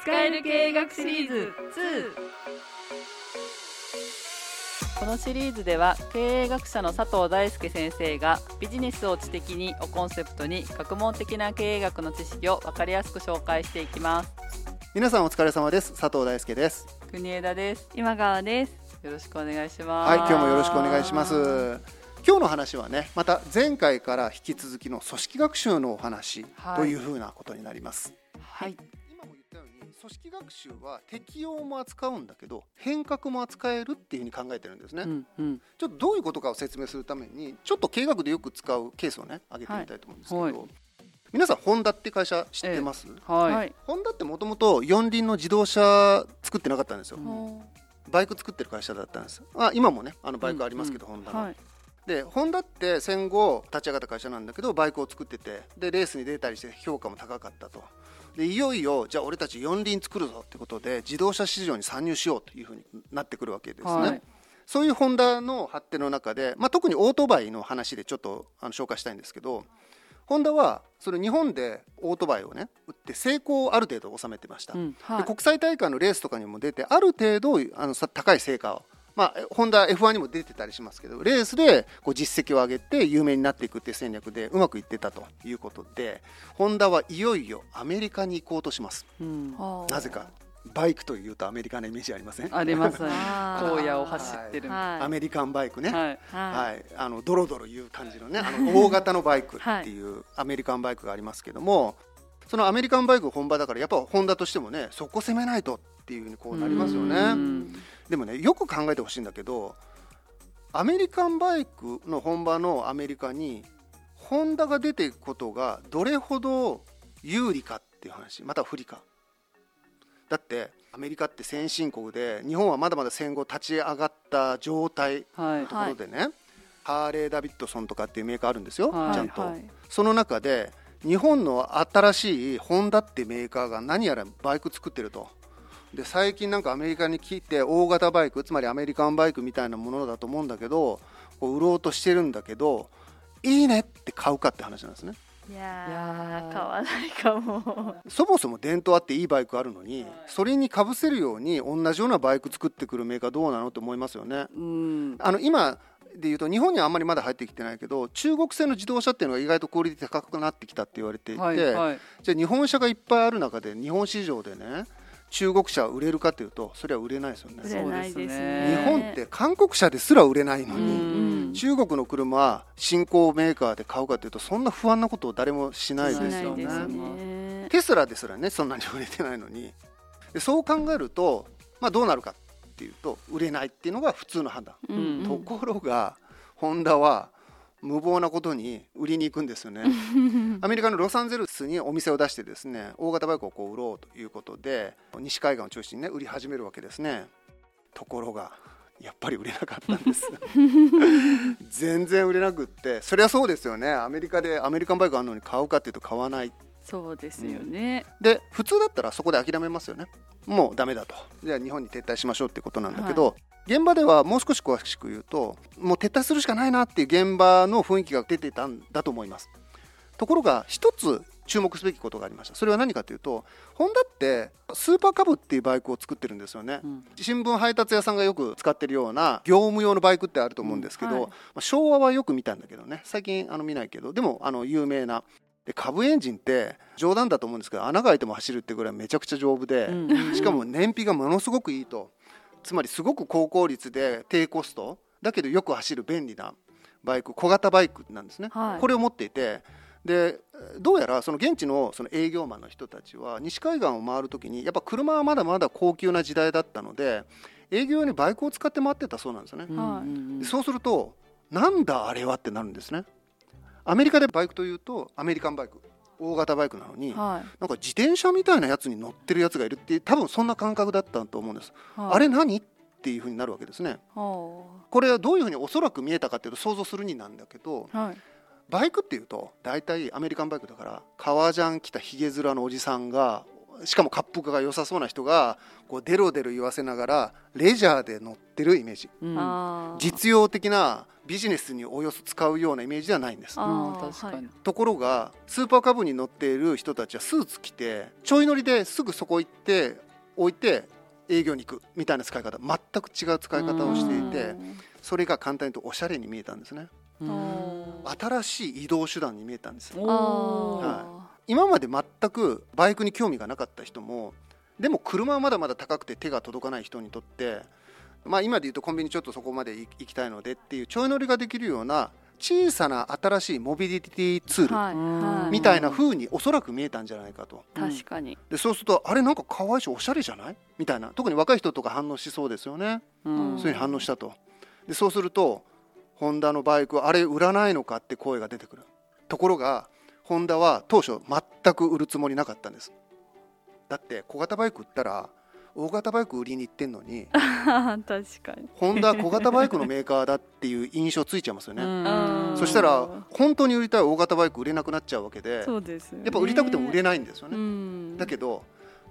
使える経営学シリーズ。2このシリーズでは経営学者の佐藤大輔先生がビジネスを知的にをコンセプトに学問的な経営学の知識を分かりやすく紹介していきます。皆さんお疲れ様です。佐藤大輔です。国枝です。今川です。よろしくお願いします。はい今日もよろしくお願いします。今日の話はねまた前回から引き続きの組織学習のお話というふうなことになります。はい。今も言ったように組織学習は適用も扱うんだけど変革も扱えるっていうふうに考えてるんですね、うんうん。ちょっとどういうことかを説明するためにちょっと経営学でよく使うケースをね挙げてみたいと思うんですけど、はい。は皆さんホンダって会社知ってます、はい、はい。ホンダってもともと四輪の自動車作ってなかったんですよ、うん。バイク作ってる会社だったんです。あ今もねあのバイクありますけど、ホンダの、はい。でホンダって戦後立ち上がった会社なんだけどバイクを作っててでレースに出たりして評価も高かったとでいよいよじゃあ俺たち四輪作るぞってことで自動車市場に参入しようというふうになってくるわけですね、はい。そういうホンダの発展の中で、まあ、特にオートバイの話でちょっとあの紹介したいんですけどホンダはそれ日本でオートバイをね売って成功をある程度収めてました、うん。はい。で国際大会のレースとかにも出てある程度あのさ高い成果を、まあ、えホンダ F1 にも出てたりしますけどレースでこう実績を上げて有名になっていくっていう戦略でうまくいってたということでホンダはいよいよアメリカに行こうとします。うん。はあなぜかバイクというとアメリカのイメージありません？ありますね。荒野を走ってる。はい。アメリカンバイクね、はい。はい。はい、あのドロドロいう感じのねあの大型のバイクっていう アメリカンバイクがありますけどもそのアメリカンバイク本場だからやっぱホンダとしてもねそこ攻めないとっていうふうにこうなりますようねんでもねよく考えてほしいんだけどアメリカンバイクの本場のアメリカにホンダが出ていくことがどれほど有利かっていう話。または不利かだってアメリカって先進国で日本はまだまだ戦後立ち上がった状態。はい。ところでね、ハーレー・ダビッドソンとかっていうメーカーあるんですよ、はい。ちゃんと、はいその中で日本の新しいホンダってメーカーが何やらバイク作ってるとで最近なんかアメリカに来て大型バイクつまりアメリカンバイクみたいなものだと思うんだけどこう売ろうとしてるんだけどいいねって買うかって話なんですね。いいやーやー。買わないかも。そもそも伝統あっていいバイクあるのにそれにかぶせるように同じようなバイク作ってくるメーカーどうなのって思いますよね。うん。あの今でいうと日本にはあんまりまだ入ってきてないけど中国製の自動車っていうのが意外とクオリティ高くなってきたって言われていて、はいはい。じゃあ日本車がいっぱいある中で日本市場でね中国車売れるかというとそれは売れないですよね。売れないですそうですね。ね日本って韓国車ですら売れないのうに、ん。中国の車新興メーカーで買うかというとそんな不安なことを誰もしないですよね。ね。テスラですらねそんなに売れてないのに。でそう考えると、まあ、どうなるかっていうと売れないっていうのが普通の判断、うんうん。ところがホンダは無謀なことに売りに行くんですよね。アメリカのロサンゼルスにお店を出してですね大型バイクをこう売ろうということで西海岸を中心にね売り始めるわけですね。ところがやっぱり売れなかったんです。全然売れなくってそりゃそうですよね。アメリカでアメリカンバイクあるのに買うかっていうと買わない。そうですよね。で普通だったらそこで諦めますよね。もうダメだと。じゃあ日本に撤退しましょうってことなんだけど、現場ではもう少し詳しく言うともう撤退するしかないなっていう現場の雰囲気が出てたんだと思います。ところが一つ注目すべきことがありました。それは何かというとホンダってスーパーカブっていうバイクを作ってるんですよね、うん。新聞配達屋さんがよく使ってるような業務用のバイクってあると思うんですけど、うんはい。まあ、昭和はよく見たんだけどね。最近あの見ないけど。でもあの有名なで株エンジンって冗談だと思うんですけど穴が開いても走るってぐらいめちゃくちゃ丈夫で、しかも燃費がものすごくいいとつまりすごく高効率で低コストだけどよく走る便利なバイク小型バイクなんですね、はい。これを持っていてでどうやらその現地のその営業マンの人たちは西海岸を回るときにやっぱ車はまだまだ高級な時代だったので営業用にバイクを使って回ってたそうなんですよね、うんはい。そうするとなんだあれはってなるんですね。アメリカでバイクというとアメリカンバイク大型バイクなのに、はなんか自転車みたいなやつに乗ってるやつがいるって多分そんな感覚だったと思うんです、いはい。あれ何っていうふうになるわけですね。はこれはどういうふうにおそらく見えたかっていうと想像するになんだけどあはい。バイクっていうと大体アメリカンバイクだから革ジャン着たひげ面のおじさんがしかも滑腹が良さそうな人がこうデロデロ言わせながらレジャーで乗ってるイメージ。うん。実用的なビジネスにおよそ使うようなイメージではないんです。ところがスーパーカブに。乗ってい。る人たちはスーツ着てちょい乗りですぐそこ行って置いて営業に行くみたいな使い方全く違う使い方をしていてそれが簡単に言うとおしゃれに見えたんですね。うん。新しい移動手段に見えたんですおー。あ今まで全くバイクに興味がなかった人もでも車はまだまだ高くて手が届かない人にとってまあ今で言うとコンビニちょっとそこまで行きたいのでっていうちょい乗りができるような小さな新しいモビリティツールみたいな風におそらく見えたんじゃないかと。確かに。でそうするとあれなんか可愛いしおしゃれじゃない？みたいな。特に若い人とか反応しそうですよね。うん。そういうふうに反応したと。でそうするとホンダのバイクあれ売らないのかって声が出てくる。ところがホンダは当初全く売るつもりなかったんです。だって小型バイク売ったら大型バイク売りに行ってんのに 確かに。ホンダは小型バイクのメーカーだっていう印象ついちゃいますよね、うん。そしたら本当に売りたい大型バイク売れなくなっちゃうわけでそうですよね。やっぱ売りたくても売れないんですよね、うん。だけど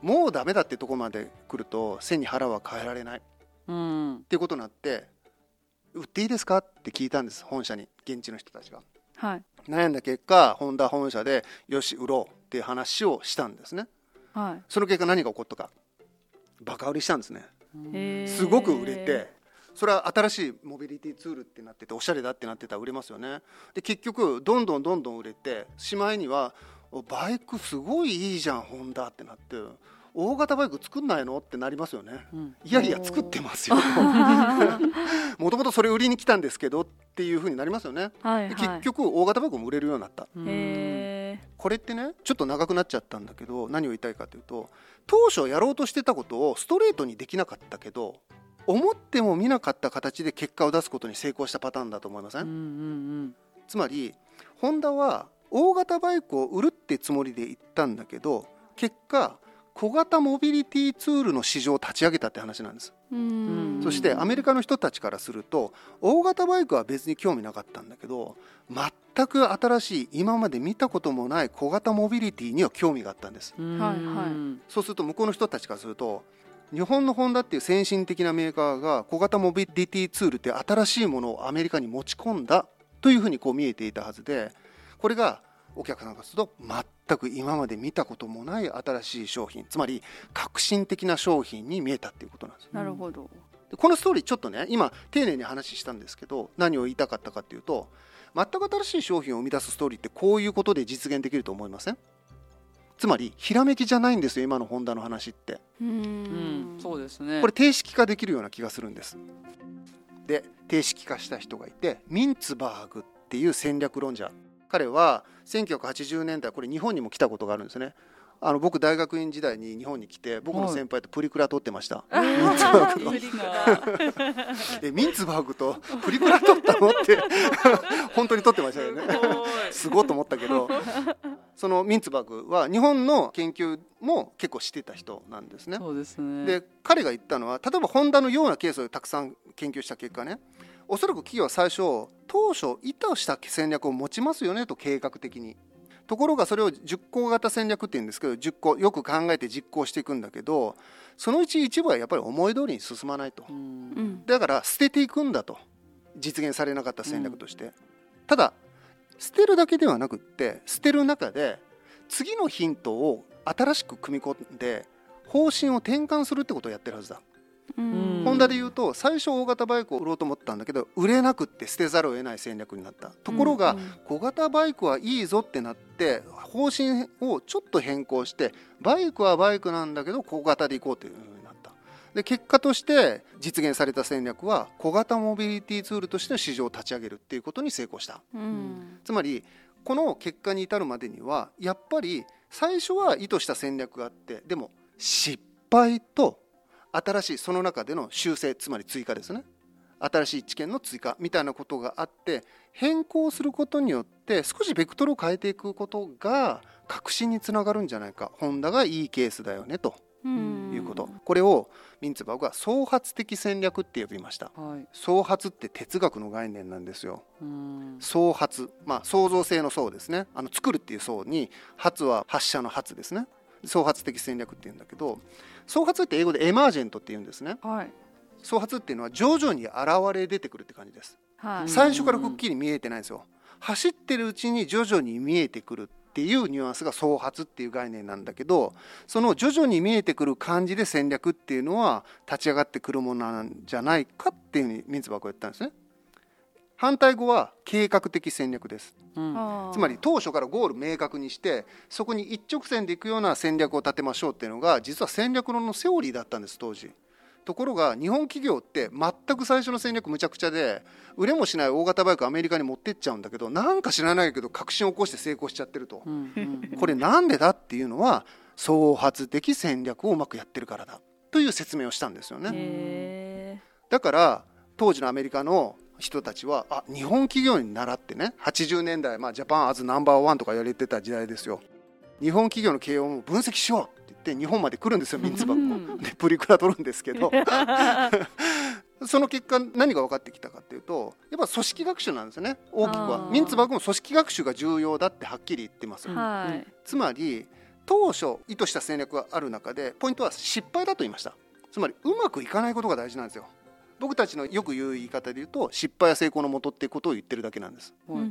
もうダメだってとこまで来ると背に腹は変えられない。っうん。ていうことになって売っていいですか？って聞いたんです本社に。現地の人たちがはい。悩んだ結果ホンダ本社でよし売ろうっていう話をしたんですね。はい。その結果何が起こったか。バカ売りしたんですね。すごく売れてそれは新しいモビリティツールってなってておしゃれだってなってたら売れますよね。で結局どんどんどんどん売れてしまいにはおバイクすごいいいじゃんホンダってなって大型バイク作んないの？ってなりますよね。うんいやいや作ってますよ もともとそれ売りに来たんですけどっていうふうになりますよね。はいはい。で結局大型バイクも売れるようになった。これってねちょっと長くなっちゃったんだけど何を言いたいかというと当初やろうとしてたことをストレートにできなかったけど思っても見なかった形で結果を出すことに成功したパターンだと思いません、うんうん。つまりホンダは大型バイクを売るってつもりで行ったんだけど結果小型モビリティツールの市場を立ち上げたって話なんです。そしてアメリカの人たちからすると大型バイクは別に興味なかったんだけど全く新しい今まで見たこともない小型モビリティには興味があったんです。そうすると向こうの人たちからすると日本のホンダっていう先進的なメーカーが小型モビリティツールって新しいものをアメリカに持ち込んだというふうにこう見えていたはずでこれがお客さんからすると全く今まで見たこともない新しい商品つまり革新的な商品に見えたっていうことなんですなるほど。でこのストーリーちょっとね今丁寧に話したんですけど何を言いたかったかっていうと全く新しい商品を生み出すストーリーってこういうことで実現できると思いません？つまりひらめきじゃないんですよ今のホンダの話って。ううんん。そうですね。これ定式化できるような気がするんです。で定式化した人がいてミンツバーグっていう戦略論者彼は1980年代これ日本にも来たことがあるんですね。あの僕大学院時代に日本に来て僕の先輩とプリクラ撮ってました、ミンツバーグの。いいなえミンツバーグとプリクラ撮ったの？って 本当に撮ってましたよね。すごいと思ったけど。そのミンツバーグは日本の研究も結構してた人なんですね。そうですね。で彼が言ったのは例えばホンダのようなケースをたくさん研究した結果ねおそらく企業は最初当初意図した戦略を持ちますよねと計画的に。ところがそれを10個型戦略って言うんですけど10個よく考えて実行していくんだけどそのうち一部はやっぱり思い通りに進まないと。だから捨てていくんだと。実現されなかった戦略として、ただ捨てるだけではなくって捨てる中で次のヒントを新しく組み込んで方針を転換するってことをやってるはずだ、うんホンダで言うと最初大型バイクを売ろうと思ったんだけど売れなくって捨てざるを得ない戦略になった。ところが、うん小型バイクはいいぞってなって方針をちょっと変更してバイクはバイクなんだけど小型で行こうというふうになった。で結果として実現された戦略は小型モビリティツールとしての市場を立ち上げるっていうことに成功した。うん。つまりこの結果に至るまでにはやっぱり最初は意図した戦略があってでも失敗と新しいその中での修正つまり追加ですね。新しい知見の追加みたいなことがあって変更することによって少しベクトルを変えていくことが革新につながるんじゃないか。ホンダがいいケースだよねとうん。いうこと、これをミンツバーグは創発的戦略って呼びました。はい。創発って哲学の概念なんですよ。うん。創発、まあ、創造性の創ですね。あの作るっていう創に発は発射の発ですね創発的戦略っていうんだけど創発って英語でエマージェントっていうんですね。はい。創発っていうのは徐々に現れ出てくるって感じです。はい。最初からくっきり見えてないんですよ。走ってるうちに徐々に見えてくるっていうニュアンスが創発っていう概念なんだけどその徐々に見えてくる感じで戦略っていうのは立ち上がってくるものなんじゃないかっていうふうにミンツバは言ったんですね反対語は計画的戦略です。うん。つまり当初からゴール明確にしてそこに一直線で行くような戦略を立てましょうっていうのが実は戦略論のセオリーだったんです当時。ところが日本企業って全く最初の戦略むちゃくちゃで売れもしない大型バイクアメリカに持ってっちゃうんだけどなんか知らないけど革新を起こして成功しちゃってると。うんうんこれなんでだっていうのは創発的戦略をうまくやってるからだという説明をしたんですよね。へだから当時のアメリカの人たちはあ日本企業に習ってね80年代、まあ、ジャパンアズナンバーワンとか言われてた時代ですよ。日本企業の経営を分析しようって言って日本まで来るんですよミンツバッグもでプリクラ取るんですけど。その結果何が分かってきたかっていうとやっぱ組織学習なんですよね大きくは。ミンツバッグも組織学習が重要だってはっきり言ってます。ーはい。つまり当初意図した戦略がある中でポイントは失敗だと言いました。つまりうまくいかないことが大事なんですよ僕たちのよく言う言い方で言うと失敗は成功のもとっていうことを言ってるだけなんです。はいはい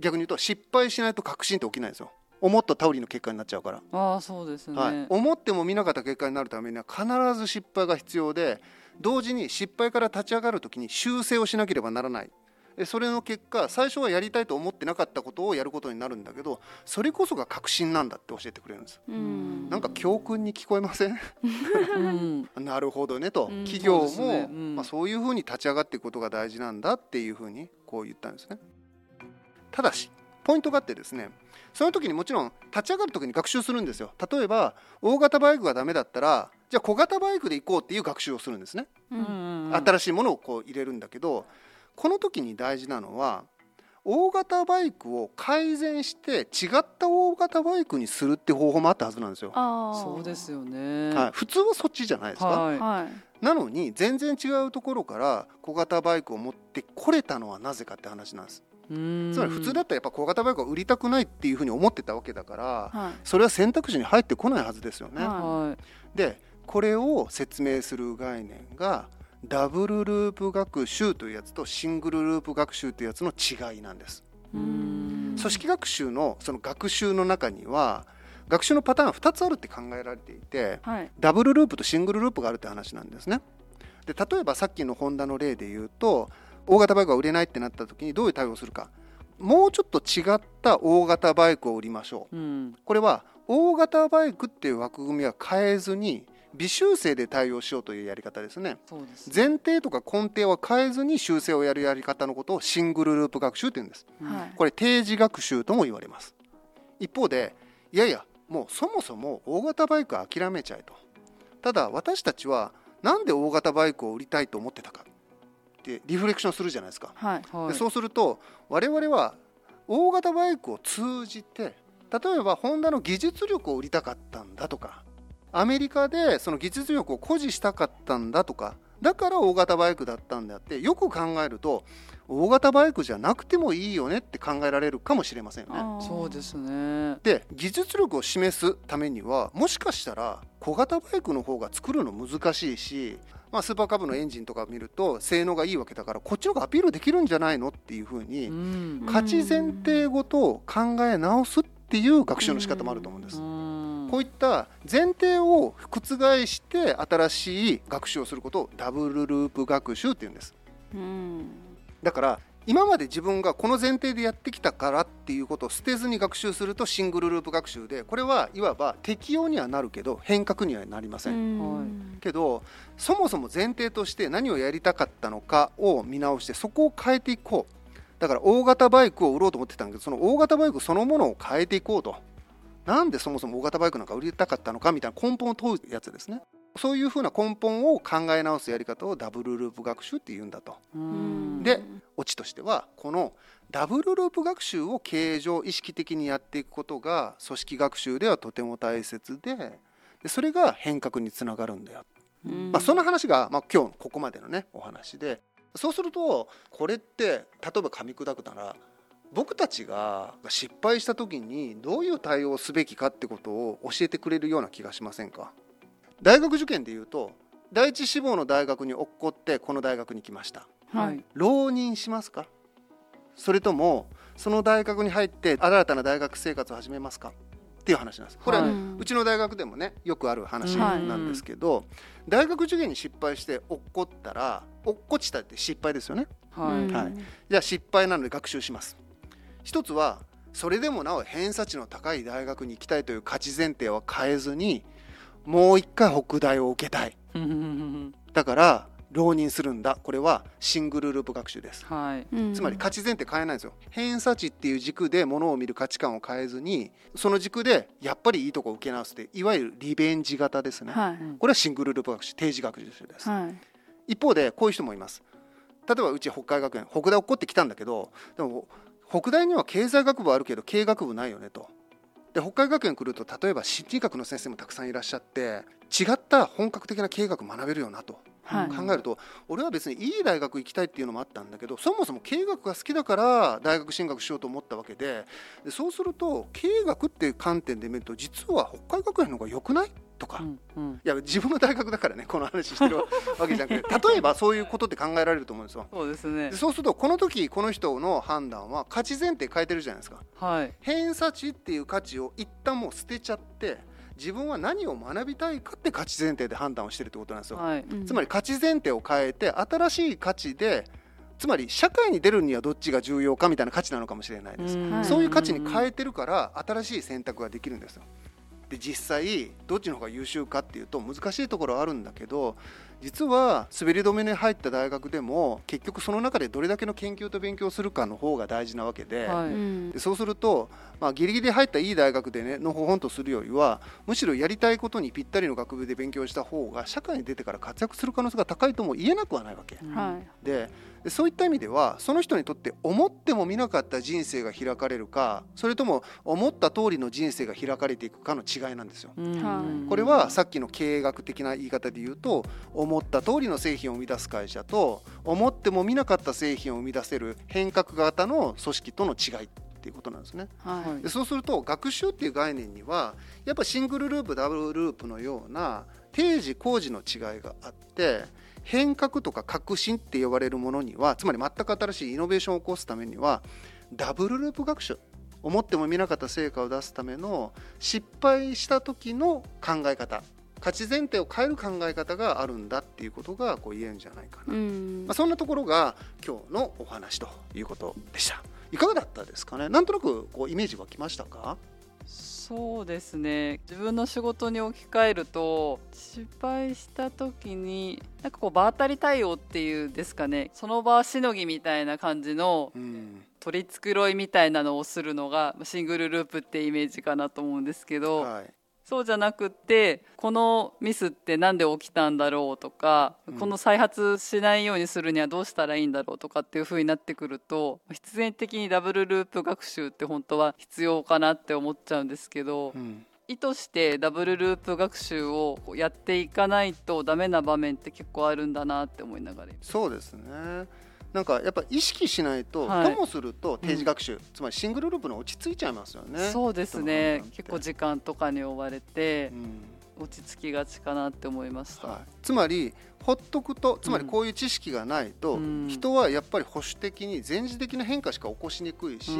逆に言うと失敗しないと確信って起きないんですよ。思った通りの結果になっちゃうから、ああそうですね、はい、思っても見なかった結果になるためには必ず失敗が必要で同時に失敗から立ち上がるときに修正をしなければならないえそれの結果最初はやりたいと思ってなかったことをやることになるんだけどそれこそが確信なんだって教えてくれるんです。うん。なんか教訓に聞こえません？うん。なるほどねと、うん。企業もね。うん。まあ、そういうふうに立ち上がっていくことが大事なんだっていうふうにこう言ったんですね。ただしポイントがあってですねその時にもちろん立ち上がる時に学習するんですよ。例えば大型バイクがダメだったらじゃあ小型バイクで行こうっていう学習をするんですね、うんうん。新しいものをこう入れるんだけどこの時に大事なのは大型バイクを改善して違った大型バイクにするって方法もあったはずなんですよ、そうですよね。はい、普通はそっちじゃないですか、はい。はい。なのに全然違うところから小型バイクを持ってこれたのはなぜかって話なんです。うん。つまり普通だったらやっぱ小型バイクを売りたくないっていうふうに思ってたわけだからはい。それは選択肢に入ってこないはずですよね、ははい。でこれを説明する概念がダブルループ学習というやつとシングルループ学習というやつの違いなんです。うん。組織学習のその学習の中には学習のパターン2つあるって考えられていてはい。ダブルループとシングルループがあるって話なんですね。で例えばさっきのホンダの例で言うと大型バイクが売れないってなった時にどういう対応をするか。もうちょっと違った大型バイクを売りましょう。うん。これは大型バイクっていう枠組みは変えずに微修正で対応しようというやり方ですね。そうです前提とか根底は変えずに修正をやるやり方のことをシングルループ学習って言うんです。はい。これ定時学習とも言われます。一方でいやいやもうそもそも大型バイクは諦めちゃえと。ただ私たちはなんで大型バイクを売りたいと思ってたか。ってリフレクションするじゃないですか。はい。はい。でそうすると我々は大型バイクを通じて例えばホンダの技術力を売りたかったんだとかアメリカでその技術力を誇示したかったんだとかだから大型バイクだったんであってよく考えると大型バイクじゃなくてもいいよねって考えられるかもしれませんよね。そうですねで技術力を示すためにはもしかしたら小型バイクの方が作るの難しいし、まあ、スーパーカブのエンジンとか見ると性能がいいわけだからこっちの方がアピールできるんじゃないのっていうふうにうん価値前提ごと考え直すっていう学習の仕方もあると思うんです。うんこういった前提を覆して新しい学習をすることをダブルループ学習っていうんです。うん。だから今まで自分がこの前提でやってきたからっていうことを捨てずに学習するとシングルループ学習でこれはいわば適用にはなるけど変革にはなりません。うん。けどそもそも前提として何をやりたかったのかを見直してそこを変えていこう。だから大型バイクを売ろうと思ってたんだけどその大型バイクそのものを変えていこうとなんでそもそも大型バイクなんか売りたかったのかみたいな根本を問うやつですね。そういうふうな根本を考え直すやり方をダブルループ学習って言うんだと。うん。でオチとしてはこのダブルループ学習を経営上意識的にやっていくことが組織学習ではとても大切ででそれが変革につながるんだよ。うん。まあ、その話が、まあ、今日ここまでのねお話で。そうするとこれって例えば噛み砕くなら僕たちが失敗した時にどういう対応をすべきかってことを教えてくれるような気がしませんか？大学受験でいうと第一志望の大学に落っこってこの大学に来ました。はい。浪人しますか？それともその大学に入って新たな大学生活を始めますか？っていう話なんです。これははい。うちの大学でもねよくある話はい。なんですけど、大学受験に失敗して落っこったら落っこちたって失敗ですよね。はい、うんはい。じゃあ失敗なので学習します一つはそれでもなお偏差値の高い大学に行きたいという価値前提は変えずにもう一回北大を受けたい。だから浪人するんだ。これはシングルループ学習です。はい。うん。つまり価値前提変えないんですよ。偏差値っていう軸でものを見る価値観を変えずにその軸でやっぱりいいとこを受け直すっていわゆるリベンジ型ですね、はい。これはシングルループ学習定時学習です、はい。一方でこういう人もいます。例えばうち北海学園北大落っこってきたんだけどでも北大には経済学部あるけど経営学部ないよねと。で北海学園来ると例えば心理学の先生もたくさんいらっしゃって違った本格的な経営学学べるよなと。はい。考えると俺は別にいい大学行きたいっていうのもあったんだけどそもそも経営学が好きだから大学進学しようと思ったわけででそうすると経営学っていう観点で見ると実は北海学園の方が良くない？とか、いうんうん。や自分の大学だからねこの話してるわ けじゃなくて例えばそういうことって考えられると思うんですよ。そうですね。でそうするとこの時この人の判断は価値前提変えてるじゃないですか。はい。偏差値っていう価値を一旦もう捨てちゃって自分は何を学びたいかって価値前提で判断をしてるってことなんですよ。はい。うん。つまり価値前提を変えて新しい価値でつまり社会に出るにはどっちが重要かみたいな価値なのかもしれないです、はい。そういう価値に変えてるから新しい選択ができるんですよで実際どっちの方が優秀かっていうと難しいところはあるんだけど実は滑り止めに入った大学でも結局その中でどれだけの研究と勉強するかの方が大事なわけで,、はい。うん。でそうすると、まあ、ギリギリ入ったいい大学でねのほほんとするよりはむしろやりたいことにぴったりの学部で勉強した方が社会に出てから活躍する可能性が高いとも言えなくはないわけ。はい。ででそういった意味ではその人にとって思ってもみなかった人生が開かれるかそれとも思った通りの人生が開かれていくかの違いなんですよ。はいこれはさっきの経営学的な言い方で言うと思った通りの製品を生み出す会社と思ってもみなかった製品を生み出せる変革型の組織との違いっていうことなんですね。はいはいでそうすると学習っていう概念にはやっぱシングルループダブルループのような定時工事の違いがあって変革とか革新って呼ばれるものにはつまり全く新しいイノベーションを起こすためにはダブルループ学習思ってもみなかった成果を出すための失敗した時の考え方価値前提を変える考え方があるんだっていうことがこう言えるんじゃないかな、まあ、そんなところが今日のお話ということでしたいかがだったですかねなん。となくこうイメージ湧きましたかそうですね。自分の仕事に置き換えると失敗した時になんかこう場当たり対応っていうんですかね。その場しのぎみたいな感じのうん。取り繕いみたいなのをするのがシングルループってイメージかなと思うんですけど、はいそうじゃなくってこのミスってなんで起きたんだろうとか、うん。この再発しないようにするにはどうしたらいいんだろうとかっていう風になってくると必然的にダブルループ学習って本当は必要かなって思っちゃうんですけど、うん。意図してダブルループ学習をやっていかないとダメな場面って結構あるんだなって思いながらそうですねなんかやっぱ意識しないと、はい。ともすると定時学習、つまりシングルループの落ち着いちゃいますよね。そうですね。結構時間とかに追われてうん。落ち着きがちかなって思いました、はい、つまりほっとくとつまりこういう知識がないと、うん。人はやっぱり保守的に前時的な変化しか起こしにくいし、う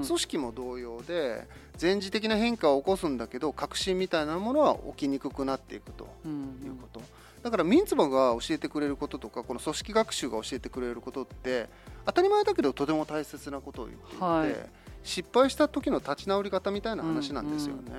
ん。組織も同様で前時的な変化を起こすんだけど革新みたいなものは起きにくくなっていくとうんいうこと、だからミンツバが教えてくれることとかこの組織学習が教えてくれることって当たり前だけどとても大切なことを言っていて、はい。失敗した時の立ち直り方みたいな話なんですよね。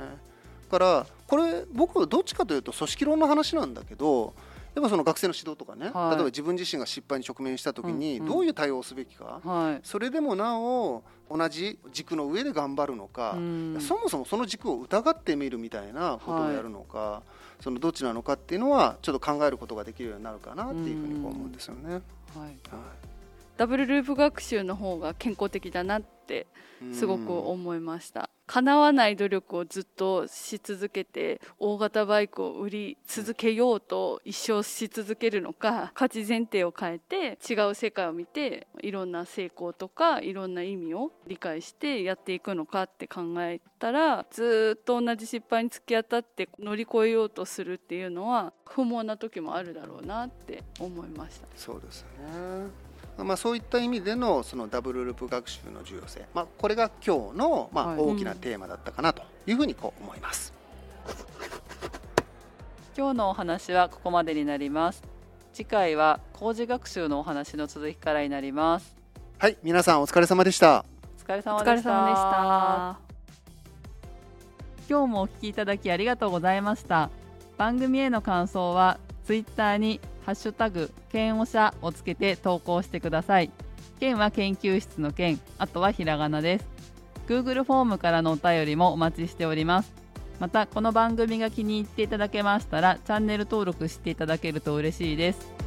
だからこれ僕はどっちかというと組織論の話なんだけどやっぱその学生の指導とかね、はい。例えば自分自身が失敗に直面した時にうんうん。どういう対応をすべきか、はい。それでもなお同じ軸の上で頑張るのか、うん。そもそもその軸を疑ってみるみたいなことをやるのか、そのどっちなのかっていうのはちょっと考えることができるようになるかなっていうふうに思うんですよね。はい。はいダブルループ学習の方が健康的だなってすごく思いました。叶わない努力をずっとし続けて大型バイクを売り続けようと一生し続けるのか価値前提を変えて違う世界を見ていろんな成功とかいろんな意味を理解してやっていくのかって考えたらずっと同じ失敗に突き当たって乗り越えようとするっていうのは不毛な時もあるだろうなって思いました。そうですねまあ、そういった意味でのそのダブルループ学習の重要性、まあ、これが今日のまあ大きなテーマだったかなというふうにこう思います、今日のお話はここまでになります。次回は工事学習のお話の続きからになります。はい皆さんお疲れ様でした。お疲れ様おでした。疲れ様でした。今日もお聞きいただきありがとうございました。番組への感想はツイッターにハッシュタグ剣おしゃをつけて投稿してください。剣は研究室の剣あとはひらがなです。Google フォームからのお便りもお待ちしております。またこの番組が気に入っていただけましたらチャンネル登録していただけると嬉しいです。